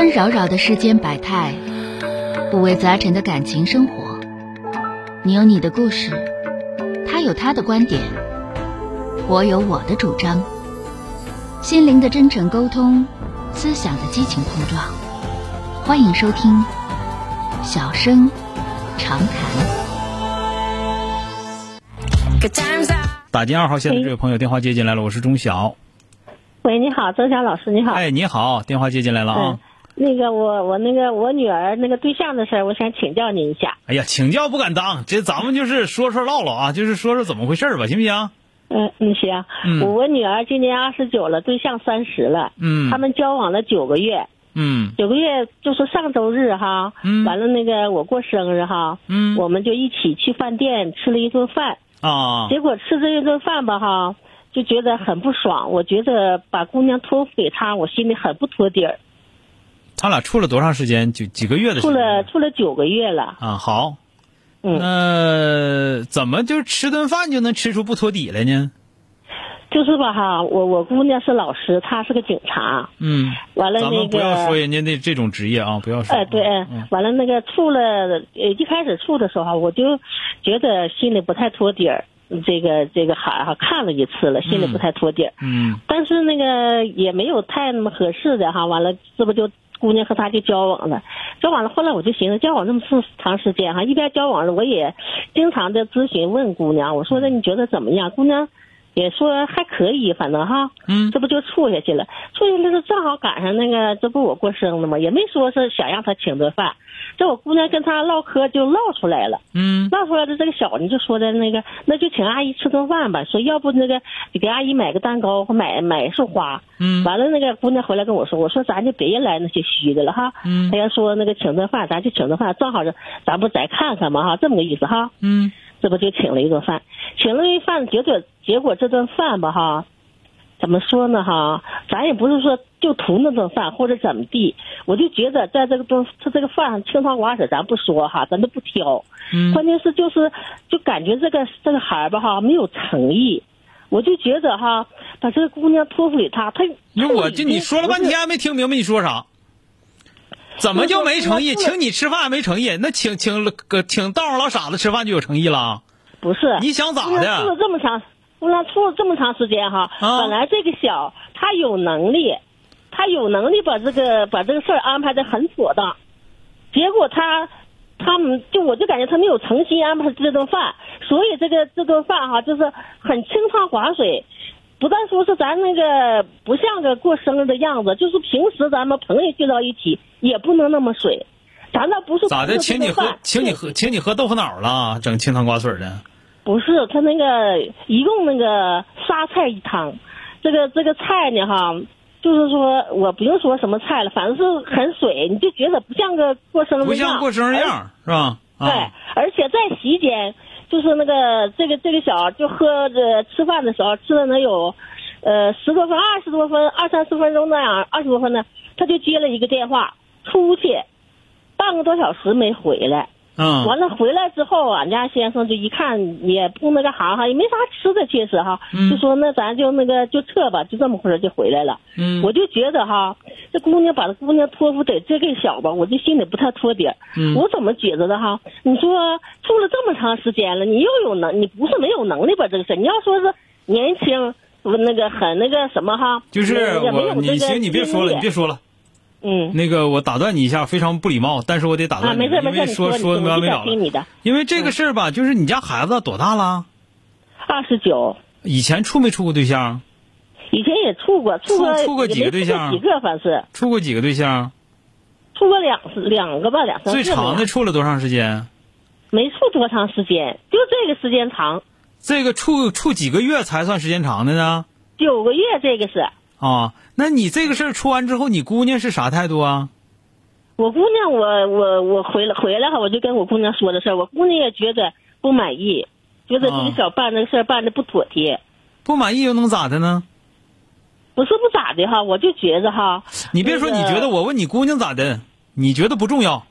纷扰扰的世间百态，五味杂陈的感情生活。你有你的故事，他有他的观点，我有我的主张。心灵的真诚沟通，思想的激情碰撞。欢迎收听《小声长谈》。打进二号线的这位朋友，电话接进来了，我是钟晓。喂，你好，周晓老师，你好。哎，你好，电话接进来了啊。那个，我我那个我女儿那个对象的事儿，我想请教您一下。哎呀，请教不敢当，这咱们就是说说唠唠啊，就是说说怎么回事吧，行不行？嗯嗯行。嗯。我女儿今年二十九了，对象三十了。嗯。他们交往了九个月。嗯。九个月就是上周日哈。嗯。完了，那个我过生日哈。嗯。我们就一起去饭店吃了一顿饭。啊。结果吃这一顿饭吧哈，就觉得很不爽。我觉得把姑娘托付给他，我心里很不托底儿。他俩处了多长时间？就几个月的时间。处了处了九个月了。啊，好。嗯。那怎么就吃顿饭就能吃出不托底来呢？就是吧哈，我我姑娘是老师，她是个警察。嗯。完了那个。咱们不要说人家那这种职业啊，不要说。哎，对，嗯。完了那个处了，呃，一开始处的时候，我就觉得心里不太托底儿。这个这个孩哈看了一次了，心里不太托底儿。嗯。但是那个也没有太那么合适的哈，完了这不就。姑娘和他就交往了，交往了。后来我就寻思，交往那么长长时间哈，一边交往着，我也经常的咨询问姑娘，我说那你觉得怎么样？姑娘也说还可以，反正哈，嗯，这不就处下去了？处下去了，正好赶上那个，这不我过生日嘛，也没说是想让他请顿饭。这我姑娘跟他唠嗑就唠出来了，嗯，唠出来的这个小子就说的那个，那就请阿姨吃顿饭吧。说要不那个你给阿姨买个蛋糕或买买一束花，嗯，完了那个姑娘回来跟我说，我说咱就别来那些虚的了哈，嗯，他要说那个请顿饭，咱就请顿饭，正好是咱不再看看嘛哈，这么个意思哈，嗯，这不就请了一顿饭，请了一顿饭，结果结果这顿饭吧哈。怎么说呢哈？咱也不是说就图那顿饭或者怎么地，我就觉得在这个顿他这个饭上清汤寡水咱不说哈，咱都不挑。嗯。关键是就是就感觉这个这个孩儿吧哈没有诚意，我就觉得哈把这个姑娘托付给他，他。那我就你说了半天没听明白你说啥？怎么就没诚意？请你吃饭没诚意？那请请个请道上老傻子吃饭就有诚意了？不是。你想咋的？处了这么长。姑娘处了这么长时间哈，本来这个小他有能力，他有能力把这个把这个事儿安排的很妥当，结果他他们就我就感觉他没有诚心安排这顿饭，所以这个这顿饭哈就是很清汤寡水，不但说是咱那个不像个过生日的样子，就是平时咱们朋友聚到一起也不能那么水，咱那不是咋的？请你喝，请你喝，请你喝豆腐脑了，整清汤寡水的。不是他那个一共那个仨菜一汤，这个这个菜呢哈，就是说我不用说什么菜了，反正是很水，你就觉得不像个过生日样，不像过生日样是吧？对，而且在席间，就是那个这个这个小就喝着吃饭的时候吃了能有，呃十多分二十多分二三十分钟那样二十多分呢，他就接了一个电话出去，半个多小时没回来。嗯，完了回来之后，俺家先生就一看也不那个啥哈，也没啥吃的，其实哈，就说那咱就那个就撤吧，就这么回事就回来了。嗯，我就觉得哈，这姑娘把这姑娘托付给这个小吧，我就心里不太托底。嗯，我怎么觉得的哈？你说处了这么长时间了，你又有能，你不是没有能力吧这个事，你要说是年轻，那个很那个什么哈，就是我你行，你别说了，你别说了。嗯，那个我打断你一下，非常不礼貌，但是我得打断你，因为说说没完没了了。因为这个事儿吧，就是你家孩子多大了？二十九。以前处没处过对象？以前也处过，处过处过几个对象？几个反是。处过几个对象？处过两两个吧，两三个。最长的处了多长时间？没处多长时间，就这个时间长。这个处处几个月才算时间长的呢？九个月，这个是。啊，那你这个事儿出完之后，你姑娘是啥态度啊？我姑娘，我我我回来回来哈，我就跟我姑娘说的事儿，我姑娘也觉得不满意，觉得这个小办这个事儿办的不妥帖。不满意又能咋的呢？不是不咋的哈，我就觉得哈。你别说你觉得，我问你姑娘咋的？你觉得不重要。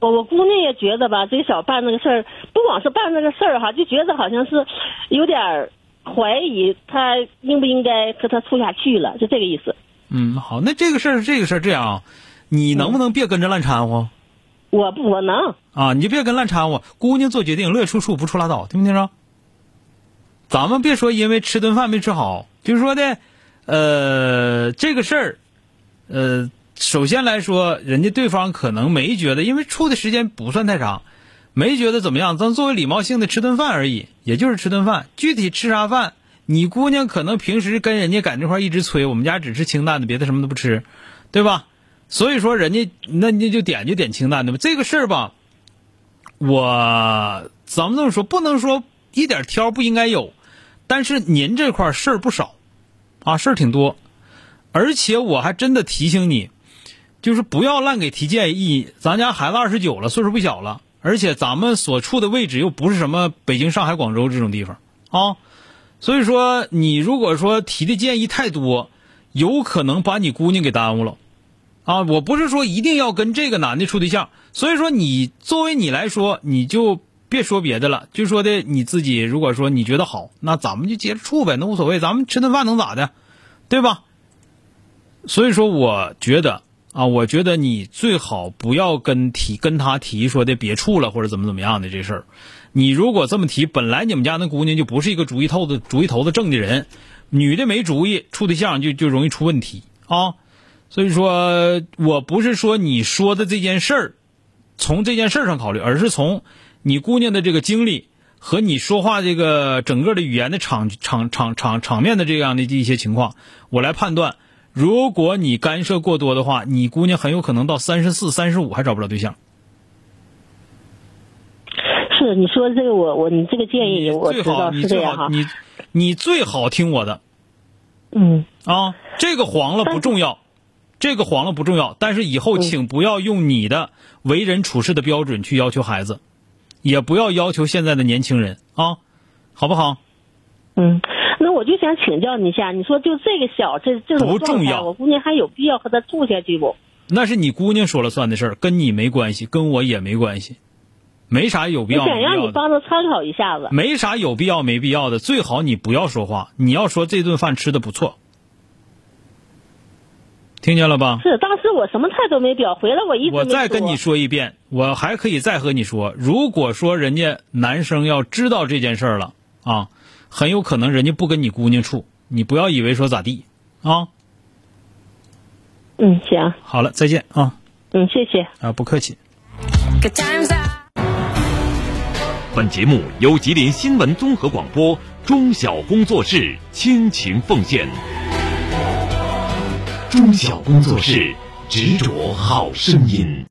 我我姑娘也觉得吧，这个小办那个事儿，不光是办那个事儿哈，就觉得好像是有点儿。怀疑他应不应该和他处下去了，就这个意思。嗯，好，那这个事儿，这个事儿这样，你能不能别跟着乱掺和？我不，我能啊，你就别跟乱掺和。姑娘做决定，乐出处，不出拉倒，听没听着？咱们别说因为吃顿饭没吃好，就是说的，呃，这个事儿，呃，首先来说，人家对方可能没觉得，因为处的时间不算太长，没觉得怎么样。咱作为礼貌性的吃顿饭而已，也就是吃顿饭。具体吃啥饭，你姑娘可能平时跟人家赶这块一直催，我们家只吃清淡的，别的什么都不吃，对吧？所以说，人家那你就点就点清淡的吧。这个事儿吧，我咱们这么说，不能说一点挑不应该有。但是您这块事儿不少，啊，事儿挺多，而且我还真的提醒你，就是不要乱给提建议。咱家孩子二十九了，岁数不小了，而且咱们所处的位置又不是什么北京、上海、广州这种地方啊，所以说你如果说提的建议太多，有可能把你姑娘给耽误了，啊，我不是说一定要跟这个男的处对象，所以说你作为你来说，你就。别说别的了，就说的你自己。如果说你觉得好，那咱们就接着处呗，那无所谓。咱们吃顿饭能咋的，对吧？所以说，我觉得啊，我觉得你最好不要跟提跟他提说的别处了，或者怎么怎么样的这事儿。你如果这么提，本来你们家那姑娘就不是一个主意透子、主意头子正的人，女的没主意，处对象就就容易出问题啊。所以说我不是说你说的这件事儿，从这件事儿上考虑，而是从。你姑娘的这个经历和你说话这个整个的语言的场场场场场面的这样的一些情况，我来判断，如果你干涉过多的话，你姑娘很有可能到三十四、三十五还找不着对象。是你说这个，我我你这个建议我知道是这样哈。你你最好听我的。嗯。啊，这个黄了不重要，这个黄了不重要，但是以后请不要用你的为人处事的标准去要求孩子。也不要要求现在的年轻人啊，好不好？嗯，那我就想请教你一下，你说就这个小这这种状态，我姑娘还有必要和他住下去不？那是你姑娘说了算的事儿，跟你没关系，跟我也没关系，没啥有必要。想让你帮着参考一下子。没啥有必要没必要的，最好你不要说话，你要说这顿饭吃的不错。听见了吧？是，当时我什么态度没表，回来我一直我再跟你说一遍，我还可以再和你说，如果说人家男生要知道这件事儿了啊，很有可能人家不跟你姑娘处，你不要以为说咋地啊。嗯，行。好了，再见啊。嗯，谢谢。啊，不客气。本节目由吉林新闻综合广播中小工作室倾情奉献。中小工作室，执着好声音。